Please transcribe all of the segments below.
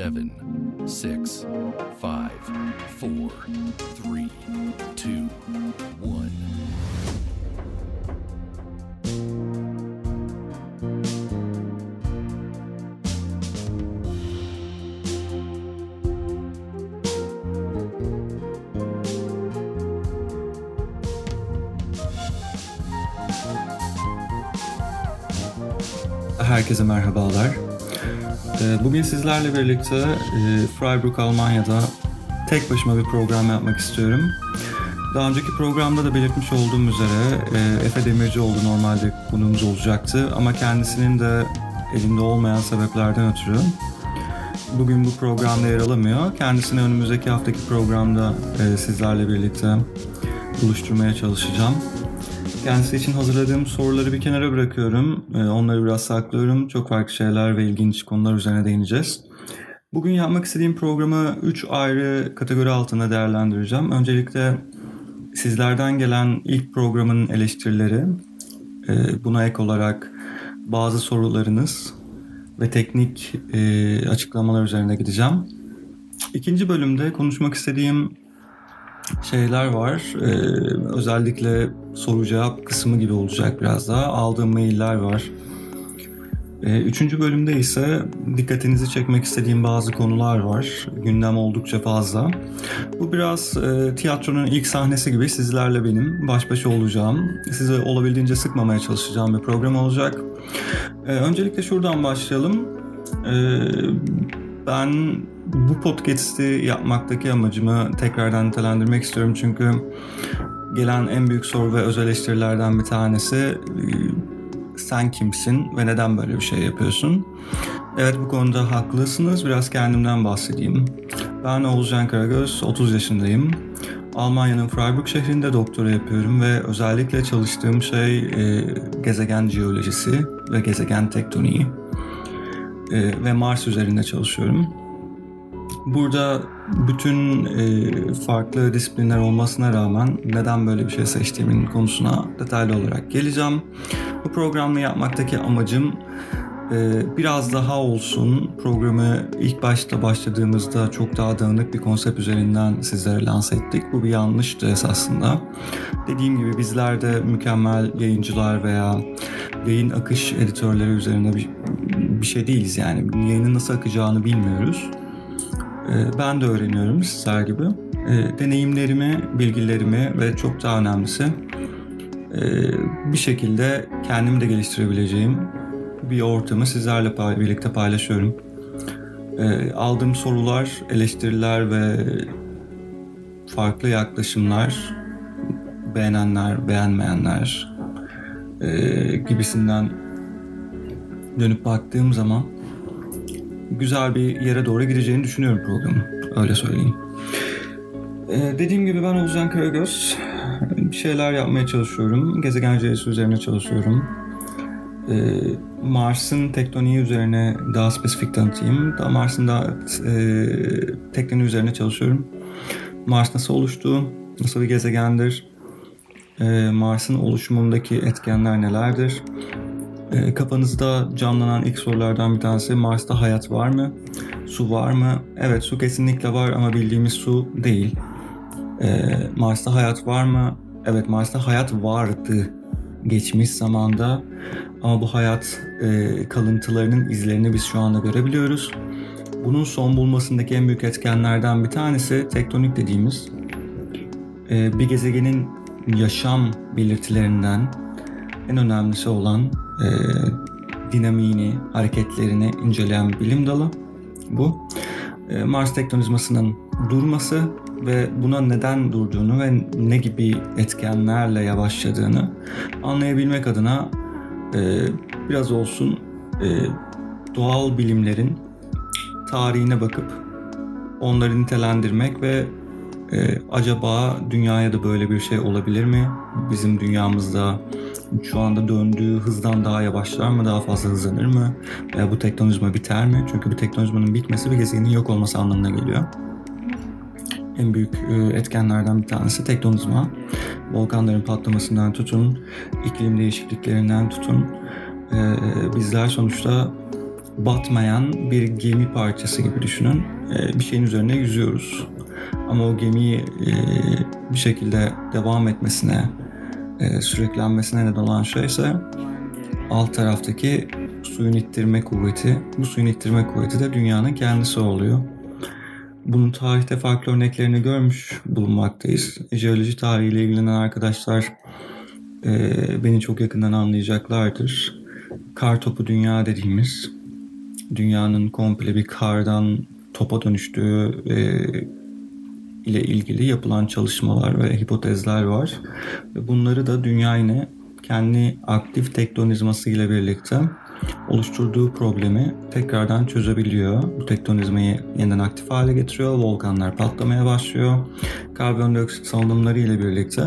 seven, six, five, four, three, two, one. Herkese merhabalar. Ee, Bugün sizlerle birlikte e, Freiburg, Almanya'da tek başıma bir program yapmak istiyorum. Daha önceki programda da belirtmiş olduğum üzere e, Efe Demircioğlu normalde konuğumuz olacaktı ama kendisinin de elinde olmayan sebeplerden ötürü bugün bu programda yer alamıyor. Kendisini önümüzdeki haftaki programda e, sizlerle birlikte buluşturmaya çalışacağım. Kendisi için hazırladığım soruları bir kenara bırakıyorum. Ee, Onları biraz saklıyorum. Çok farklı şeyler ve ilginç konular üzerine değineceğiz. Bugün yapmak istediğim programı 3 ayrı kategori altında değerlendireceğim. Öncelikle sizlerden gelen ilk programın eleştirileri, e, buna ek olarak bazı sorularınız ve teknik e, açıklamalar üzerine gideceğim. İkinci bölümde konuşmak istediğim şeyler var. Ee, özellikle soru cevap kısmı gibi olacak biraz daha. Aldığım mailler var. Ee, üçüncü bölümde ise dikkatinizi çekmek istediğim bazı konular var. Gündem oldukça fazla. Bu biraz e, tiyatronun ilk sahnesi gibi sizlerle benim baş başa olacağım. Sizi olabildiğince sıkmamaya çalışacağım bir program olacak. Ee, öncelikle şuradan başlayalım. Ee, ben bu podcast'i yapmaktaki amacımı tekrardan nitelendirmek istiyorum çünkü gelen en büyük soru ve öz eleştirilerden bir tanesi e, sen kimsin ve neden böyle bir şey yapıyorsun? Evet bu konuda haklısınız. Biraz kendimden bahsedeyim. Ben Oğuzcan Karagöz, 30 yaşındayım. Almanya'nın Freiburg şehrinde doktora yapıyorum ve özellikle çalıştığım şey e, gezegen jeolojisi ve gezegen tektoniği e, ve Mars üzerinde çalışıyorum. Burada bütün e, farklı disiplinler olmasına rağmen neden böyle bir şey seçtiğimin konusuna detaylı olarak geleceğim. Bu programı yapmaktaki amacım e, biraz daha olsun. Programı ilk başta başladığımızda çok daha dağınık bir konsept üzerinden sizlere lanse ettik. Bu bir yanlıştı esasında. Dediğim gibi bizler de mükemmel yayıncılar veya yayın akış editörleri üzerine bir, bir şey değiliz yani. Yayının nasıl akacağını bilmiyoruz. Ee, ben de öğreniyorum sizler gibi. Ee, deneyimlerimi, bilgilerimi ve çok daha önemlisi e, bir şekilde kendimi de geliştirebileceğim bir ortamı sizlerle birlikte paylaşıyorum. Ee, aldığım sorular, eleştiriler ve farklı yaklaşımlar, beğenenler, beğenmeyenler e, gibisinden dönüp baktığım zaman güzel bir yere doğru gideceğini düşünüyorum programın. Öyle söyleyeyim. Ee, dediğim gibi ben Oğuzcan Karagöz. Bir şeyler yapmaya çalışıyorum. Gezegen jeolojisi üzerine çalışıyorum. Ee, Mars'ın tektoniği üzerine daha spesifik tanıtayım. Daha Mars'ın da e, tektoniği üzerine çalışıyorum. Mars nasıl oluştu? Nasıl bir gezegendir? Ee, Mars'ın oluşumundaki etkenler nelerdir? E, kafanızda canlanan ilk sorulardan bir tanesi Mars'ta hayat var mı? Su var mı? Evet su kesinlikle var ama bildiğimiz su değil. E, Mars'ta hayat var mı? Evet Mars'ta hayat vardı geçmiş zamanda ama bu hayat e, kalıntılarının izlerini biz şu anda görebiliyoruz. Bunun son bulmasındaki en büyük etkenlerden bir tanesi tektonik dediğimiz e, bir gezegenin yaşam belirtilerinden en önemlisi olan e, dinamiğini, hareketlerini inceleyen bilim dalı bu. E, Mars tektonizmasının durması ve buna neden durduğunu ve ne gibi etkenlerle yavaşladığını anlayabilmek adına e, biraz olsun e, doğal bilimlerin tarihine bakıp onları nitelendirmek ve e, acaba dünyaya da böyle bir şey olabilir mi? Bizim dünyamızda şu anda döndüğü hızdan daha yavaşlar mı, daha fazla hızlanır mı? Veya bu teknolojima biter mi? Çünkü bu teknolojimanın bitmesi bir gezegenin yok olması anlamına geliyor. En büyük e, etkenlerden bir tanesi tektonizma. Volkanların patlamasından tutun, iklim değişikliklerinden tutun. E, bizler sonuçta batmayan bir gemi parçası gibi düşünün. E, bir şeyin üzerine yüzüyoruz. Ama o gemiyi e, bir şekilde devam etmesine, e, süreklenmesine neden olan şey ise alt taraftaki suyun ittirme kuvveti. Bu suyun ittirme kuvveti de dünyanın kendisi oluyor. Bunun tarihte farklı örneklerini görmüş bulunmaktayız. Jeoloji tarihiyle ilgilenen arkadaşlar e, beni çok yakından anlayacaklardır. Kar topu dünya dediğimiz, dünyanın komple bir kardan topa dönüştüğü e, ile ilgili yapılan çalışmalar ve hipotezler var. Bunları da dünya yine kendi aktif tektonizması ile birlikte oluşturduğu problemi tekrardan çözebiliyor. Bu tektonizmayı yeniden aktif hale getiriyor. Volkanlar patlamaya başlıyor. Karbondioksit salınımları ile birlikte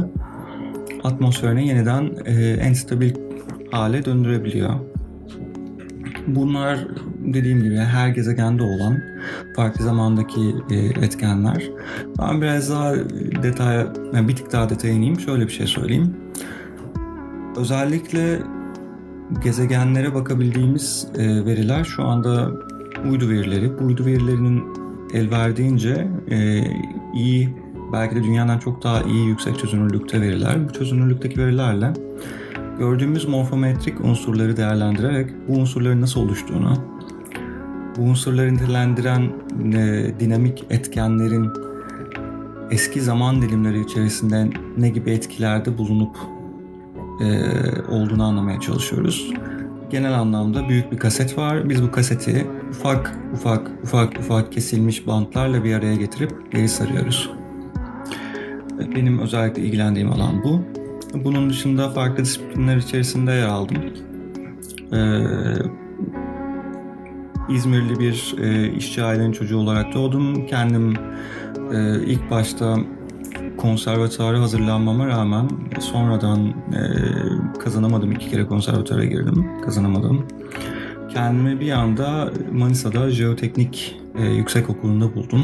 atmosferine yeniden e, en stabil hale döndürebiliyor. Bunlar dediğim gibi her gezegende olan farklı zamandaki e, etkenler. Ben biraz daha detaya, yani bir tık daha detaya ineyim. Şöyle bir şey söyleyeyim. Özellikle gezegenlere bakabildiğimiz e, veriler şu anda uydu verileri. Bu uydu verilerinin el verdiğince e, iyi, belki de dünyadan çok daha iyi yüksek çözünürlükte veriler. Bu çözünürlükteki verilerle gördüğümüz morfometrik unsurları değerlendirerek bu unsurların nasıl oluştuğunu, bu unsurları nitelendiren e, dinamik etkenlerin eski zaman dilimleri içerisinde ne gibi etkilerde bulunup e, olduğunu anlamaya çalışıyoruz. Genel anlamda büyük bir kaset var. Biz bu kaseti ufak ufak ufak ufak kesilmiş bantlarla bir araya getirip geri sarıyoruz. Benim özellikle ilgilendiğim alan bu. Bunun dışında farklı disiplinler içerisinde yer aldım. Ee, İzmirli bir e, işçi ailenin çocuğu olarak doğdum. Kendim e, ilk başta konservatuara hazırlanmama rağmen sonradan e, kazanamadım. iki kere konservatuara girdim. Kazanamadım. Kendimi bir anda Manisa'da jeoteknik e, yüksek okulunda buldum.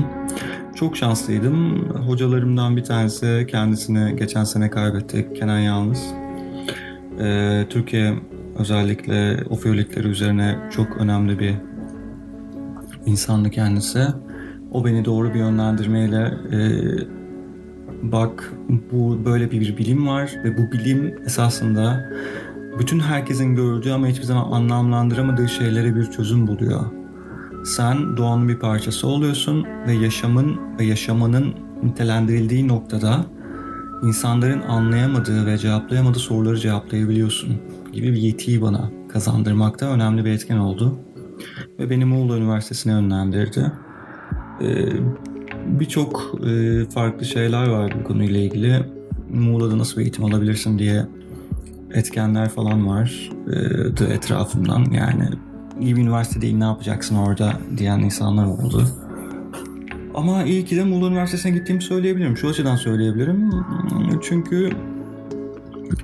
Çok şanslıydım. Hocalarımdan bir tanesi kendisini geçen sene kaybettik. Kenan Yalnız. E, Türkiye özellikle ofiyolikleri üzerine çok önemli bir insandı kendisi. O beni doğru bir yönlendirmeyle e, bak bu böyle bir, bir bilim var ve bu bilim esasında bütün herkesin gördüğü ama hiçbir zaman anlamlandıramadığı şeylere bir çözüm buluyor. Sen doğanın bir parçası oluyorsun ve yaşamın ve yaşamanın nitelendirildiği noktada insanların anlayamadığı ve cevaplayamadığı soruları cevaplayabiliyorsun gibi bir yetiyi bana kazandırmakta önemli bir etken oldu. Ve beni Muğla Üniversitesi'ne yönlendirdi. Ee, Birçok e, farklı şeyler var bu konuyla ilgili. Muğla'da nasıl bir eğitim alabilirsin diye etkenler falan var e, etrafımdan. Yani iyi bir üniversite değil ne yapacaksın orada diyen insanlar oldu. Ama iyi ki de Muğla Üniversitesi'ne gittiğimi söyleyebilirim. Şu açıdan söyleyebilirim. Çünkü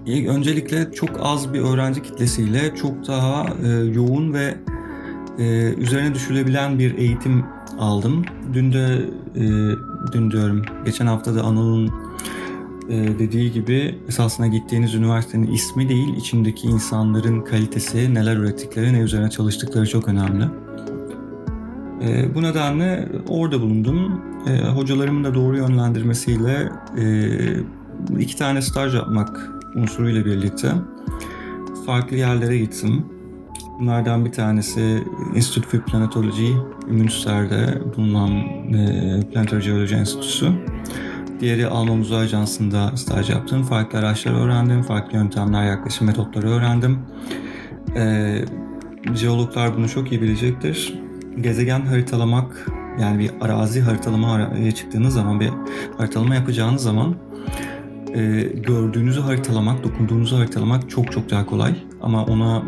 öncelikle çok az bir öğrenci kitlesiyle çok daha e, yoğun ve e, üzerine düşülebilen bir eğitim aldım. Dün de, e, dün diyorum, geçen hafta da Anıl'ın e, dediği gibi esasına gittiğiniz üniversitenin ismi değil, içindeki insanların kalitesi, neler ürettikleri, ne üzerine çalıştıkları çok önemli. E, bu nedenle orada bulundum. E, hocalarımın da doğru yönlendirmesiyle e, iki tane staj yapmak unsuruyla birlikte farklı yerlere gittim. Bunlardan bir tanesi Institute for Planetology, Münster'de bulunan e, Planetary Geology Enstitüsü. Diğeri Alman Uzay Ajansı'nda staj yaptım. Farklı araçlar öğrendim, farklı yöntemler, yaklaşım metotları öğrendim. E, jeologlar bunu çok iyi bilecektir. Gezegen haritalamak, yani bir arazi haritalama çıktığınız zaman, bir haritalama yapacağınız zaman e, gördüğünüzü haritalamak, dokunduğunuzu haritalamak çok çok daha kolay. Ama ona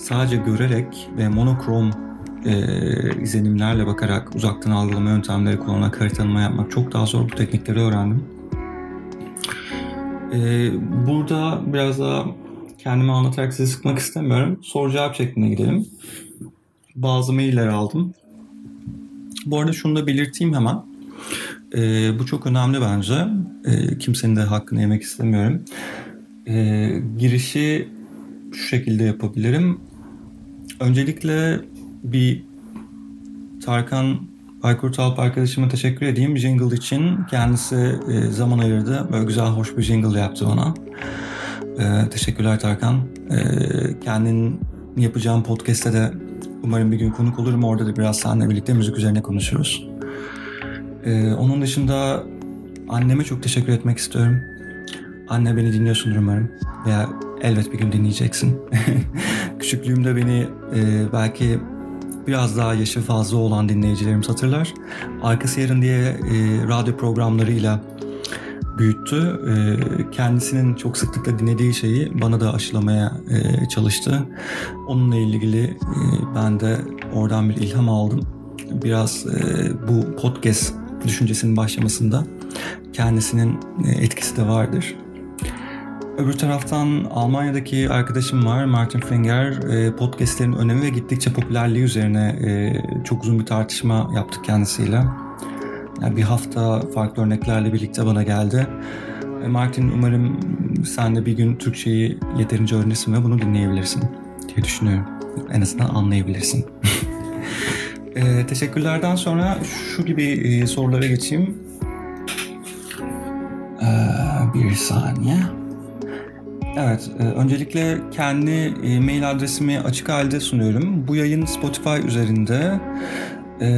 sadece görerek ve monokrom e, izlenimlerle bakarak uzaktan algılama yöntemleri kullanarak haritalama yapmak çok daha zor. Bu teknikleri öğrendim. E, burada biraz daha kendimi anlatarak sizi sıkmak istemiyorum. Soru cevap şeklinde gidelim. Bazı mailler aldım. Bu arada şunu da belirteyim hemen. E, bu çok önemli bence. E, kimsenin de hakkını yemek istemiyorum. E, girişi şu şekilde yapabilirim. Öncelikle bir Tarkan Aykurt Alp arkadaşıma teşekkür edeyim jingle için. Kendisi e, zaman ayırdı. Böyle güzel, hoş bir jingle yaptı ona. E, teşekkürler Tarkan. E, kendin yapacağım podcast'te de umarım bir gün konuk olurum. Orada da biraz seninle birlikte müzik üzerine konuşuruz. Onun dışında anneme çok teşekkür etmek istiyorum. Anne beni dinliyorsundur umarım. Veya elbet bir gün dinleyeceksin. Küçüklüğümde beni e, belki biraz daha yaşı fazla olan dinleyicilerimiz hatırlar. Arkası Yarın diye e, radyo programlarıyla büyüttü. E, kendisinin çok sıklıkla dinlediği şeyi bana da aşılamaya e, çalıştı. Onunla ilgili e, ben de oradan bir ilham aldım. Biraz e, bu podcast düşüncesinin başlamasında kendisinin e, etkisi de vardır. Öbür taraftan Almanya'daki arkadaşım var Martin Fringer. E, podcastlerin önemi ve gittikçe popülerliği üzerine e, çok uzun bir tartışma yaptık kendisiyle. Yani bir hafta farklı örneklerle birlikte bana geldi. E, Martin umarım sen de bir gün Türkçeyi yeterince öğrenirsin ve bunu dinleyebilirsin diye düşünüyorum. En azından anlayabilirsin. e, teşekkürlerden sonra şu gibi sorulara geçeyim. E, bir saniye. Evet, e, öncelikle kendi e, mail adresimi açık halde sunuyorum. Bu yayın Spotify üzerinde, e,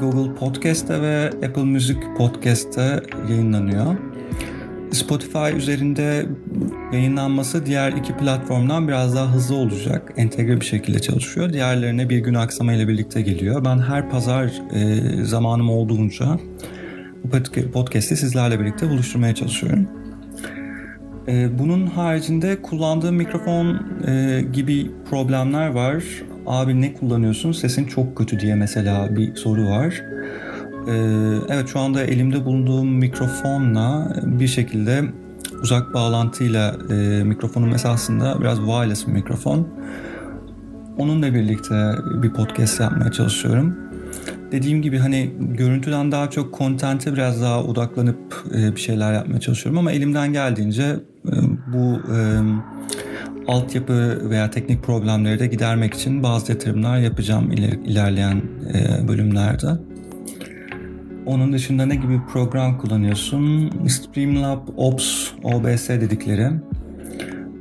Google Podcast'te ve Apple Music Podcast'te yayınlanıyor. Spotify üzerinde yayınlanması diğer iki platformdan biraz daha hızlı olacak. Entegre bir şekilde çalışıyor. Diğerlerine bir gün aksama ile birlikte geliyor. Ben her pazar zamanım olduğunca bu podcast'i sizlerle birlikte buluşturmaya çalışıyorum. Ee, bunun haricinde kullandığım mikrofon e, gibi problemler var. Abi ne kullanıyorsun? Sesin çok kötü diye mesela bir soru var. Ee, evet şu anda elimde bulunduğum mikrofonla bir şekilde uzak bağlantıyla e, mikrofonum esasında biraz wireless bir mikrofon. Onunla birlikte bir podcast yapmaya çalışıyorum dediğim gibi hani görüntüden daha çok kontente biraz daha odaklanıp e, bir şeyler yapmaya çalışıyorum ama elimden geldiğince e, bu e, altyapı veya teknik problemleri de gidermek için bazı yatırımlar yapacağım iler, ilerleyen e, bölümlerde. Onun dışında ne gibi program kullanıyorsun? Streamlab Ops OBS dedikleri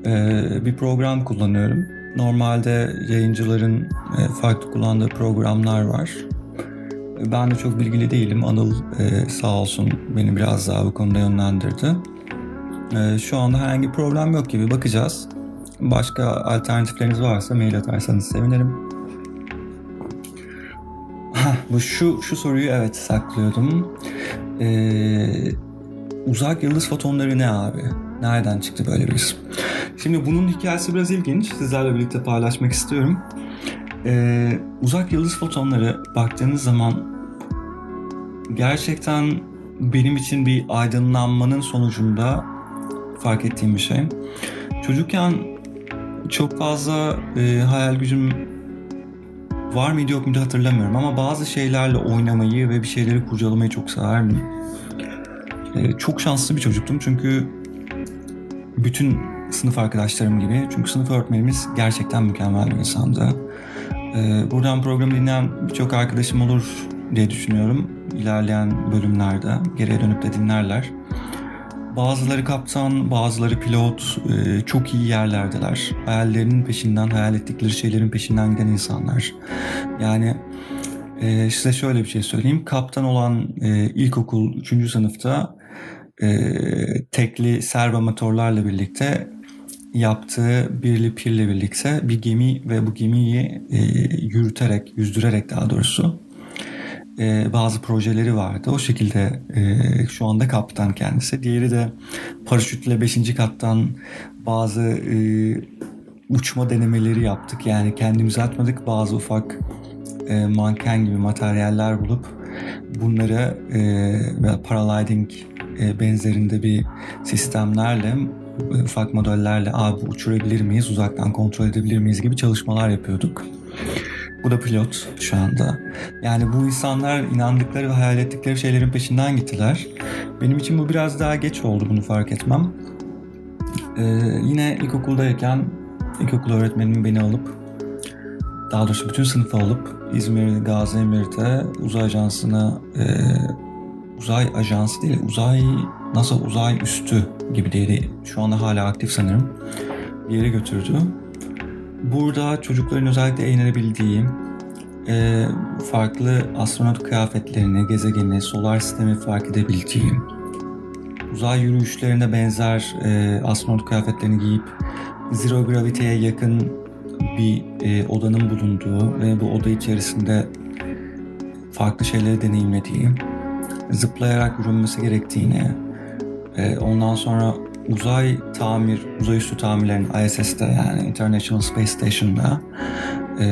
e, bir program kullanıyorum. Normalde yayıncıların e, farklı kullandığı programlar var. Ben de çok bilgili değilim. Anıl e, sağ olsun beni biraz daha bu konuda yönlendirdi. E, şu anda herhangi bir problem yok gibi bakacağız. Başka alternatifleriniz varsa mail atarsanız sevinirim. Heh, bu şu şu soruyu evet saklıyordum. Ee, uzak yıldız fotonları ne abi? Nereden çıktı böyle bir isim? Şimdi bunun hikayesi biraz ilginç. Sizlerle birlikte paylaşmak istiyorum. Ee, uzak yıldız fotonları baktığınız zaman gerçekten benim için bir aydınlanmanın sonucunda fark ettiğim bir şey. Çocukken çok fazla e, hayal gücüm var mıydı yok muydu hatırlamıyorum ama bazı şeylerle oynamayı ve bir şeyleri kurcalamayı çok severdim. E, çok şanslı bir çocuktum çünkü bütün sınıf arkadaşlarım gibi çünkü sınıf öğretmenimiz gerçekten mükemmel bir insandı. E, buradan programı dinleyen birçok arkadaşım olur diye düşünüyorum ilerleyen bölümlerde geriye dönüp de dinlerler. Bazıları kaptan, bazıları pilot, e, çok iyi yerlerdeler. Hayallerinin peşinden, hayal ettikleri şeylerin peşinden giden insanlar. Yani e, size şöyle bir şey söyleyeyim. Kaptan olan e, ilkokul 3. sınıfta tekli servo motorlarla birlikte yaptığı birli pirle birlikte bir gemi ve bu gemiyi yürüterek, yüzdürerek daha doğrusu e, bazı projeleri vardı. O şekilde e, şu anda kaptan kendisi. Diğeri de paraşütle 5. kattan bazı e, uçma denemeleri yaptık. Yani kendimizi atmadık. Bazı ufak e, manken gibi materyaller bulup bunları e, paragliding e, benzerinde bir sistemlerle ufak modellerle abi uçurabilir miyiz, uzaktan kontrol edebilir miyiz gibi çalışmalar yapıyorduk. Bu da pilot şu anda. Yani bu insanlar inandıkları ve hayal ettikleri şeylerin peşinden gittiler. Benim için bu biraz daha geç oldu bunu fark etmem. Ee, yine ilkokuldayken ilkokul öğretmenim beni alıp daha doğrusu bütün sınıfı alıp İzmir Gazi Emir'de uzay ajansına e, uzay ajansı değil uzay NASA uzay üstü gibi değil şu anda hala aktif sanırım bir yere götürdü. Burada çocukların özellikle eğlenebildiği e, farklı astronot kıyafetlerini, gezegeni, solar sistemi fark edebildiği, uzay yürüyüşlerine benzer e, astronot kıyafetlerini giyip zero gravity'ye yakın bir e, odanın bulunduğu ve bu oda içerisinde farklı şeyleri deneyimlediği, zıplayarak yürünmesi gerektiğini, ondan sonra uzay tamir, uzay üstü tamirlerin ISS'te yani International Space Station'da e,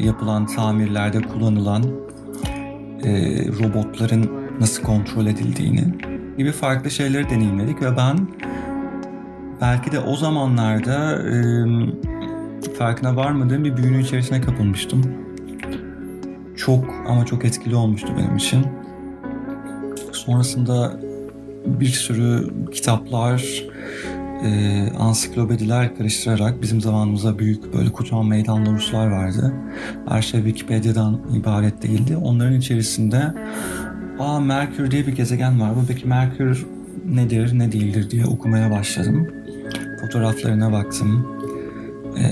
yapılan tamirlerde kullanılan e, robotların nasıl kontrol edildiğini gibi farklı şeyleri deneyimledik ve ben belki de o zamanlarda e, farkına varmadığım bir büyünün içerisine kapılmıştım. Çok ama çok etkili olmuştu benim için. Sonrasında bir sürü kitaplar, e, ansiklopediler karıştırarak bizim zamanımızda büyük böyle kocaman meydanlı Ruslar vardı. Her şey Wikipedia'dan ibaret değildi. Onların içerisinde aa Merkür diye bir gezegen var. Bu peki Merkür nedir, ne değildir diye okumaya başladım. Fotoğraflarına baktım. E,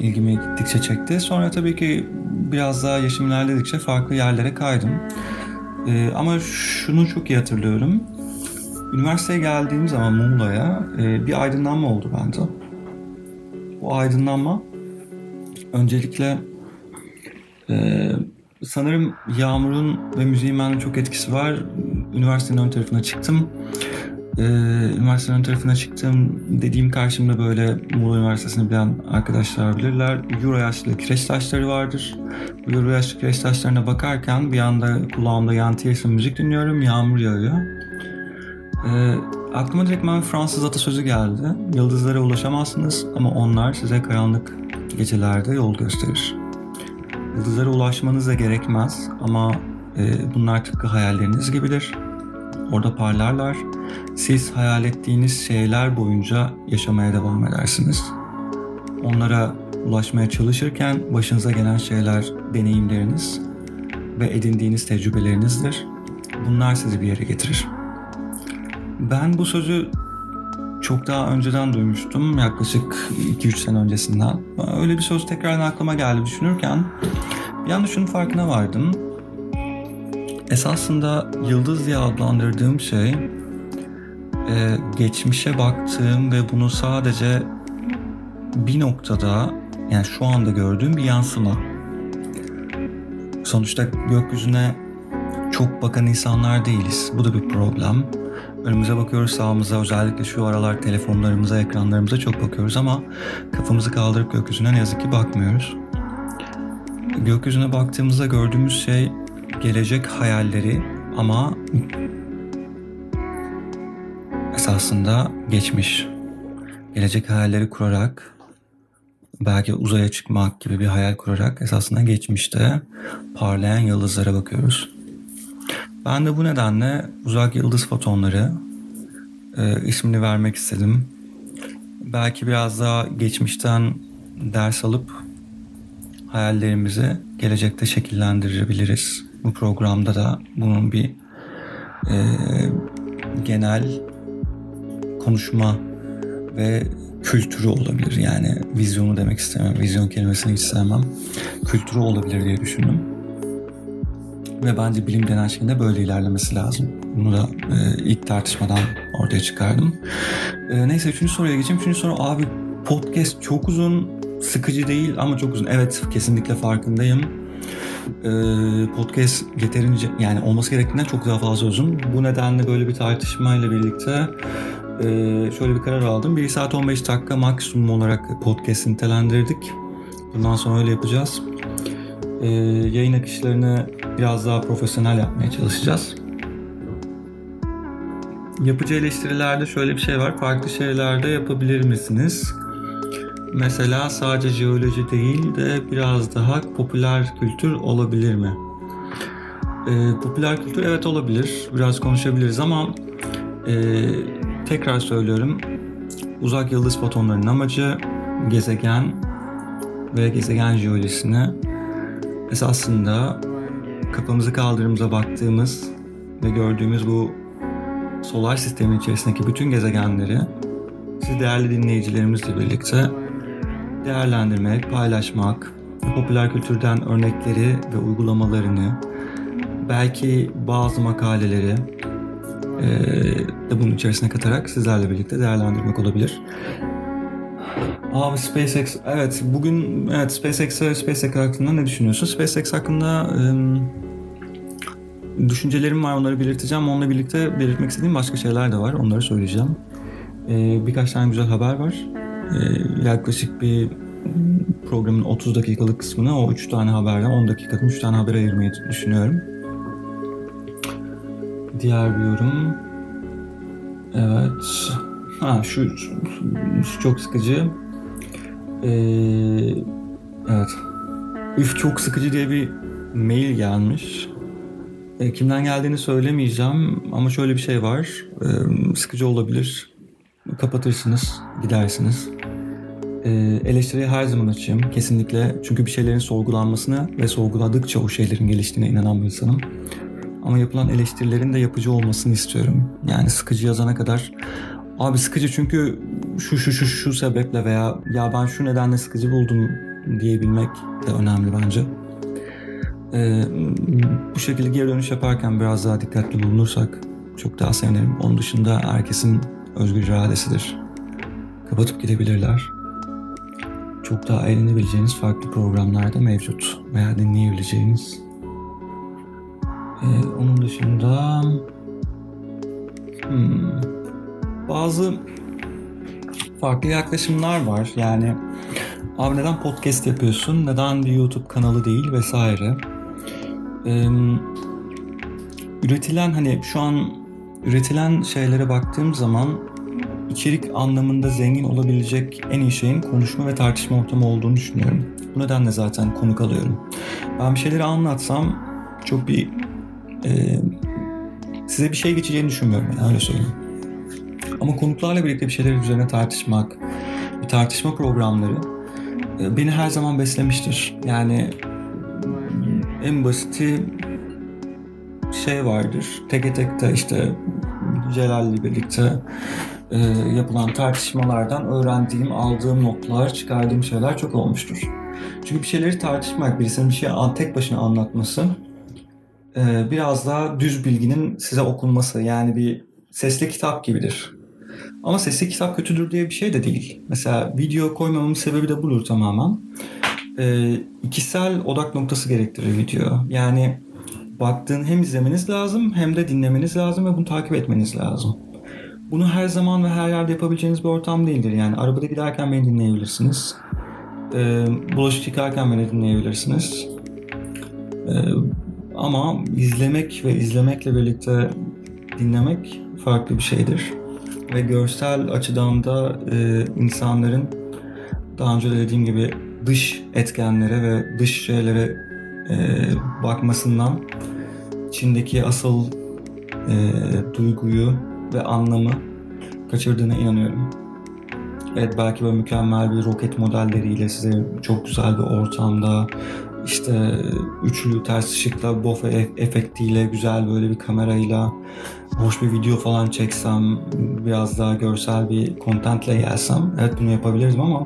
ilgimi gittikçe çekti. Sonra tabii ki biraz daha yaşım ilerledikçe farklı yerlere kaydım. E, ama şunu çok iyi hatırlıyorum. Üniversiteye geldiğim zaman Muğla'ya e, bir aydınlanma oldu bende. Bu aydınlanma öncelikle e, sanırım Yağmur'un ve müziğin bende çok etkisi var. Üniversitenin ön tarafına çıktım. E, üniversitenin ön tarafına çıktım. Dediğim karşımda böyle Muğla Üniversitesi'ni bilen arkadaşlar bilirler. Euro yaşlı kireç taşları vardır. Euro yaşlı kireç taşlarına bakarken bir anda kulağımda Yanti müzik dinliyorum. Yağmur yağıyor. E, aklıma direkt bir Fransız atasözü geldi. Yıldızlara ulaşamazsınız ama onlar size karanlık gecelerde yol gösterir. Yıldızlara ulaşmanız da gerekmez ama e, bunlar tıpkı hayalleriniz gibidir. Orada parlarlar. Siz hayal ettiğiniz şeyler boyunca yaşamaya devam edersiniz. Onlara ulaşmaya çalışırken başınıza gelen şeyler deneyimleriniz ve edindiğiniz tecrübelerinizdir. Bunlar sizi bir yere getirir. Ben bu sözü çok daha önceden duymuştum. Yaklaşık 2-3 sene öncesinden. Öyle bir söz tekrardan aklıma geldi düşünürken bir anda şunun farkına vardım. Esasında yıldız diye adlandırdığım şey e, geçmişe baktığım ve bunu sadece bir noktada yani şu anda gördüğüm bir yansıma. Sonuçta gökyüzüne çok bakan insanlar değiliz. Bu da bir problem. Önümüze bakıyoruz sağımıza özellikle şu aralar telefonlarımıza, ekranlarımıza çok bakıyoruz ama kafamızı kaldırıp gökyüzüne ne yazık ki bakmıyoruz. Gökyüzüne baktığımızda gördüğümüz şey gelecek hayalleri ama esasında geçmiş. Gelecek hayalleri kurarak belki uzaya çıkmak gibi bir hayal kurarak esasında geçmişte parlayan yıldızlara bakıyoruz. Ben de bu nedenle uzak yıldız fotonları e, ismini vermek istedim. Belki biraz daha geçmişten ders alıp hayallerimizi gelecekte şekillendirebiliriz. Bu programda da bunun bir e, genel konuşma ve kültürü olabilir. Yani vizyonu demek istemem. Vizyon kelimesini hiç sevmem. Kültürü olabilir diye düşündüm. Ve bence bilim denen şeyin de böyle ilerlemesi lazım. Bunu da e, ilk tartışmadan ortaya çıkardım. E, neyse üçüncü soruya geçeyim. Üçüncü soru abi podcast çok uzun, sıkıcı değil ama çok uzun. Evet kesinlikle farkındayım. E, podcast yeterince yani olması gerektiğinden çok daha fazla uzun. Bu nedenle böyle bir tartışmayla birlikte e, şöyle bir karar aldım. 1 saat 15 dakika maksimum olarak podcast'i nitelendirdik. Bundan sonra öyle yapacağız. E, yayın akışlarını biraz daha profesyonel yapmaya çalışacağız. Yapıcı eleştirilerde şöyle bir şey var. Farklı şeyler de yapabilir misiniz? Mesela sadece jeoloji değil de biraz daha popüler kültür olabilir mi? Ee, popüler kültür evet olabilir. Biraz konuşabiliriz ama e, tekrar söylüyorum. Uzak yıldız fotonlarının amacı gezegen ve gezegen jeolojisini esasında kafamızı kaldırımıza baktığımız ve gördüğümüz bu solar sistemin içerisindeki bütün gezegenleri siz değerli dinleyicilerimizle birlikte değerlendirmek, paylaşmak, popüler kültürden örnekleri ve uygulamalarını, belki bazı makaleleri e, de bunun içerisine katarak sizlerle birlikte değerlendirmek olabilir. Abi SpaceX, evet bugün evet SpaceX ve SpaceX hakkında ne düşünüyorsun? SpaceX hakkında e, düşüncelerim var onları belirteceğim. Onunla birlikte belirtmek istediğim başka şeyler de var. Onları söyleyeceğim. E, birkaç tane güzel haber var. E, yaklaşık bir programın 30 dakikalık kısmını o 3 tane haberden 10 dakikadan 3 tane haber ayırmayı düşünüyorum. Diğer bir yorum. Evet. Ha şu, şu çok sıkıcı. Ee, evet. Üf çok sıkıcı diye bir mail gelmiş. E, kimden geldiğini söylemeyeceğim ama şöyle bir şey var. E, sıkıcı olabilir. Kapatırsınız, gidersiniz. E, eleştiriye her zaman açayım. Kesinlikle. Çünkü bir şeylerin sorgulanmasına ve sorguladıkça o şeylerin geliştiğine inanan bir insanım. Ama yapılan eleştirilerin de yapıcı olmasını istiyorum. Yani sıkıcı yazana kadar abi sıkıcı çünkü şu şu şu şu sebeple veya ya ben şu nedenle sıkıcı buldum diyebilmek de önemli bence. Ee, bu şekilde geri dönüş yaparken biraz daha dikkatli bulunursak çok daha sevinirim. Onun dışında herkesin özgür iradesidir. Kapatıp gidebilirler. Çok daha eğlenebileceğiniz farklı programlar da mevcut veya dinleyebileceğiniz. Ee, onun dışında hmm, bazı farklı yaklaşımlar var. Yani abi neden podcast yapıyorsun? Neden bir YouTube kanalı değil vesaire. Ee, üretilen hani şu an üretilen şeylere baktığım zaman içerik anlamında zengin olabilecek en iyi şeyin konuşma ve tartışma ortamı olduğunu düşünüyorum. Bu nedenle zaten konuk alıyorum. Ben bir şeyleri anlatsam çok bir e, size bir şey geçeceğini düşünmüyorum yani öyle söyleyeyim. Ama konuklarla birlikte bir şeyler üzerine tartışmak, bir tartışma programları e, beni her zaman beslemiştir. Yani en basiti şey vardır. Teke tekte işte Celal'le birlikte e, yapılan tartışmalardan öğrendiğim, aldığım notlar, çıkardığım şeyler çok olmuştur. Çünkü bir şeyleri tartışmak, birisinin bir şeyi tek başına anlatması e, biraz daha düz bilginin size okunması. Yani bir sesli kitap gibidir. Ama sesli kitap kötüdür diye bir şey de değil. Mesela video koymamamın sebebi de budur tamamen. E, ikisel odak noktası gerektirir video. Yani baktığın hem izlemeniz lazım hem de dinlemeniz lazım ve bunu takip etmeniz lazım. Bunu her zaman ve her yerde yapabileceğiniz bir ortam değildir. Yani arabada giderken beni dinleyebilirsiniz. Ee, bulaşık yıkarken beni dinleyebilirsiniz. Ee, ama izlemek ve izlemekle birlikte dinlemek farklı bir şeydir. Ve görsel açıdan da e, insanların daha önce de dediğim gibi dış etkenlere ve dış şeylere e, bakmasından içindeki asıl e, duyguyu ve anlamı kaçırdığına inanıyorum. Evet belki böyle mükemmel bir roket modelleriyle size çok güzel bir ortamda işte üçlü ters ışıkla bof efektiyle güzel böyle bir kamerayla hoş bir video falan çeksem biraz daha görsel bir kontentle gelsem evet bunu yapabiliriz ama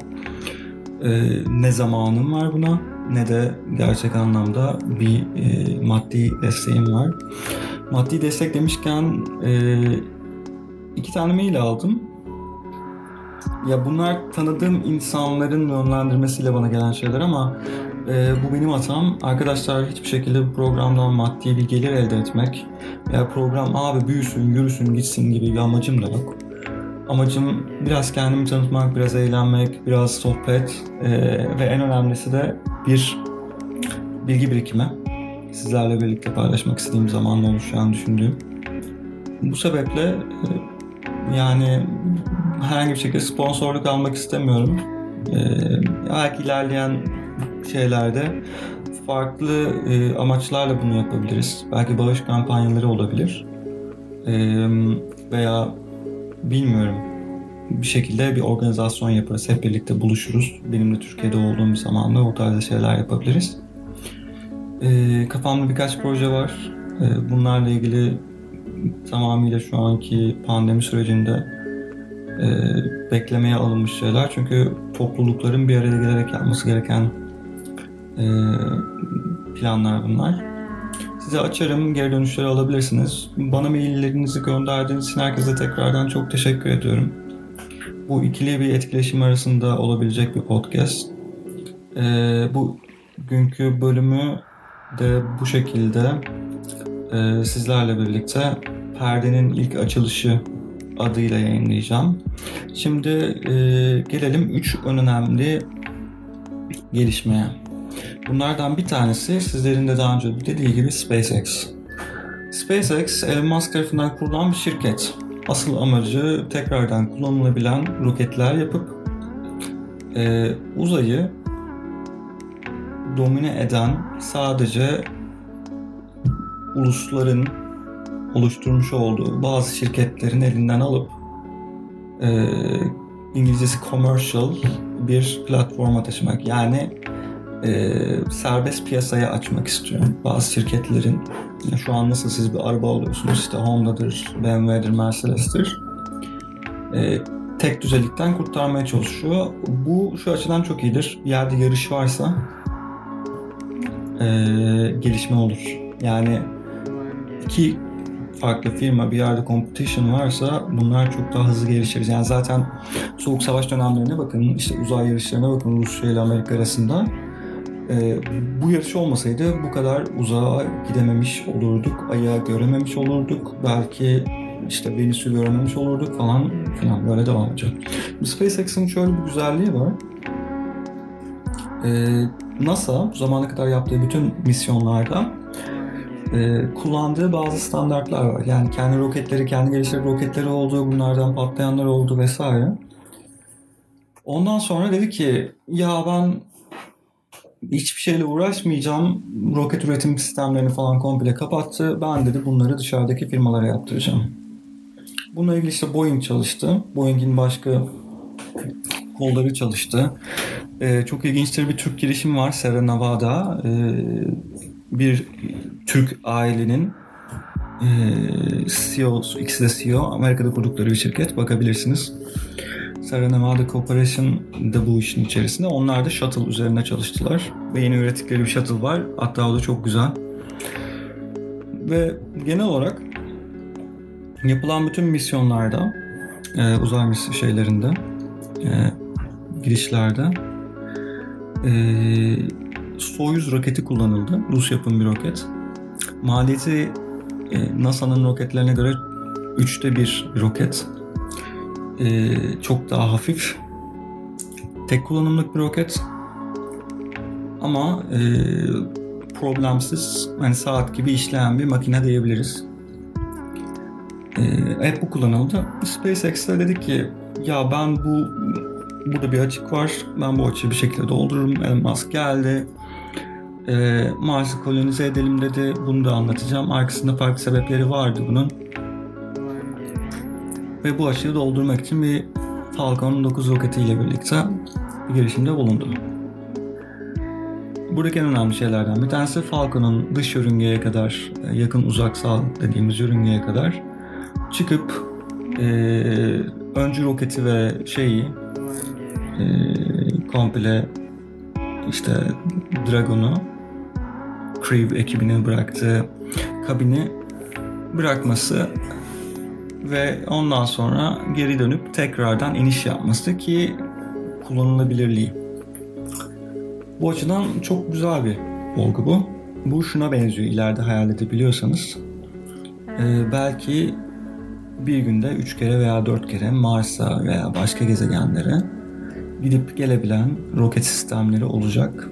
e, ne zamanım var buna ne de gerçek anlamda bir e, maddi desteğim var. Maddi destek demişken e, iki tane mail aldım. Ya bunlar tanıdığım insanların yönlendirmesiyle bana gelen şeyler ama e, bu benim hatam. Arkadaşlar hiçbir şekilde bu programdan maddi bir gelir elde etmek veya program abi büyüsün, yürüsün, gitsin gibi bir amacım da yok. Amacım biraz kendimi tanıtmak, biraz eğlenmek, biraz sohbet e, ve en önemlisi de bir bilgi birikimi. Sizlerle birlikte paylaşmak istediğim zamanla oluşacağını düşündüğüm. Bu sebeple e, yani herhangi bir şekilde sponsorluk almak istemiyorum. E, belki ilerleyen şeylerde farklı e, amaçlarla bunu yapabiliriz. Belki bağış kampanyaları olabilir. E, veya bilmiyorum bir şekilde bir organizasyon yaparız. Hep birlikte buluşuruz. Benim de Türkiye'de olduğum bir zamanda o tarz şeyler yapabiliriz. E, kafamda birkaç proje var. E, bunlarla ilgili tamamıyla şu anki pandemi sürecinde e, beklemeye alınmış şeyler. Çünkü toplulukların bir araya gelerek yapması gereken planlar bunlar. Size açarım, geri dönüşleri alabilirsiniz. Bana maillerinizi gönderdiğiniz için herkese tekrardan çok teşekkür ediyorum. Bu ikili bir etkileşim arasında olabilecek bir podcast. Ee, bu günkü bölümü de bu şekilde e, sizlerle birlikte Perdenin ilk açılışı adıyla yayınlayacağım. Şimdi e, gelelim üç önemli gelişmeye. Bunlardan bir tanesi sizlerin de daha önce dediği gibi SpaceX. SpaceX Elon Musk tarafından kurulan bir şirket. Asıl amacı tekrardan kullanılabilen roketler yapıp e, uzayı domine eden sadece ulusların oluşturmuş olduğu bazı şirketlerin elinden alıp e, İngilizcesi commercial bir platforma taşımak. Yani e, serbest piyasaya açmak istiyorum. Bazı şirketlerin şu an nasıl siz bir araba alıyorsunuz işte Honda'dır, BMW'dir, Mercedes'tir. E, tek düzelikten kurtarmaya çalışıyor. Bu şu açıdan çok iyidir. Bir yerde yarış varsa e, gelişme olur. Yani iki farklı firma bir yerde competition varsa bunlar çok daha hızlı gelişir. Yani zaten soğuk savaş dönemlerine bakın, işte uzay yarışlarına bakın Rusya ile Amerika arasında. Ee, bu yarış olmasaydı bu kadar uzağa gidememiş olurduk, ayağı görememiş olurduk. Belki işte Venüs'ü görememiş olurduk falan filan böyle devam edecek. SpaceX'in şöyle bir güzelliği var. Ee, NASA bu zamana kadar yaptığı bütün misyonlarda e, kullandığı bazı standartlar var. Yani kendi roketleri, kendi geliştirdiği roketleri oldu, bunlardan patlayanlar oldu vesaire. Ondan sonra dedi ki ya ben hiçbir şeyle uğraşmayacağım. Roket üretim sistemlerini falan komple kapattı. Ben dedi bunları dışarıdaki firmalara yaptıracağım. Bununla ilgili işte Boeing çalıştı. Boeing'in başka kolları çalıştı. Ee, çok ilginçtir bir Türk girişim var Sierra Nevada. Ee, bir Türk ailenin e, CEO'su, ikisi de CEO. Amerika'da kurdukları bir şirket. Bakabilirsiniz. Sierra Nevada Corporation da bu işin içerisinde. Onlar da shuttle üzerine çalıştılar. Ve yeni ürettikleri bir shuttle var. Hatta o da çok güzel. Ve genel olarak yapılan bütün misyonlarda, e, uzay şeylerinde, e, girişlerde e, Soyuz roketi kullanıldı. Rus yapım bir roket. Maliyeti e, NASA'nın roketlerine göre üçte bir roket. E, çok daha hafif. Tek kullanımlık bir roket. Ama e, problemsiz, hani saat gibi işleyen bir makine diyebiliriz. E, evet bu kullanıldı. SpaceX'te dedik ki ya ben bu burada bir açık var. Ben bu açığı bir şekilde doldururum. Elon Musk geldi e, Mars'ı kolonize edelim dedi. Bunu da anlatacağım. Arkasında farklı sebepleri vardı bunun. Ve bu açığı doldurmak için bir Falcon 9 roketiyle birlikte bir girişimde bulundu. Buradaki en önemli şeylerden bir tanesi Falcon'un dış yörüngeye kadar, e, yakın uzaksal dediğimiz yörüngeye kadar çıkıp e, öncü roketi ve şeyi e, komple işte Dragon'u Crave ekibinin bıraktığı kabini bırakması ve ondan sonra geri dönüp tekrardan iniş yapması ki kullanılabilirliği. Bu açıdan çok güzel bir olgu bu. Bu şuna benziyor ileride hayal edebiliyorsanız. Ee, belki bir günde üç kere veya dört kere Mars'a veya başka gezegenlere gidip gelebilen roket sistemleri olacak.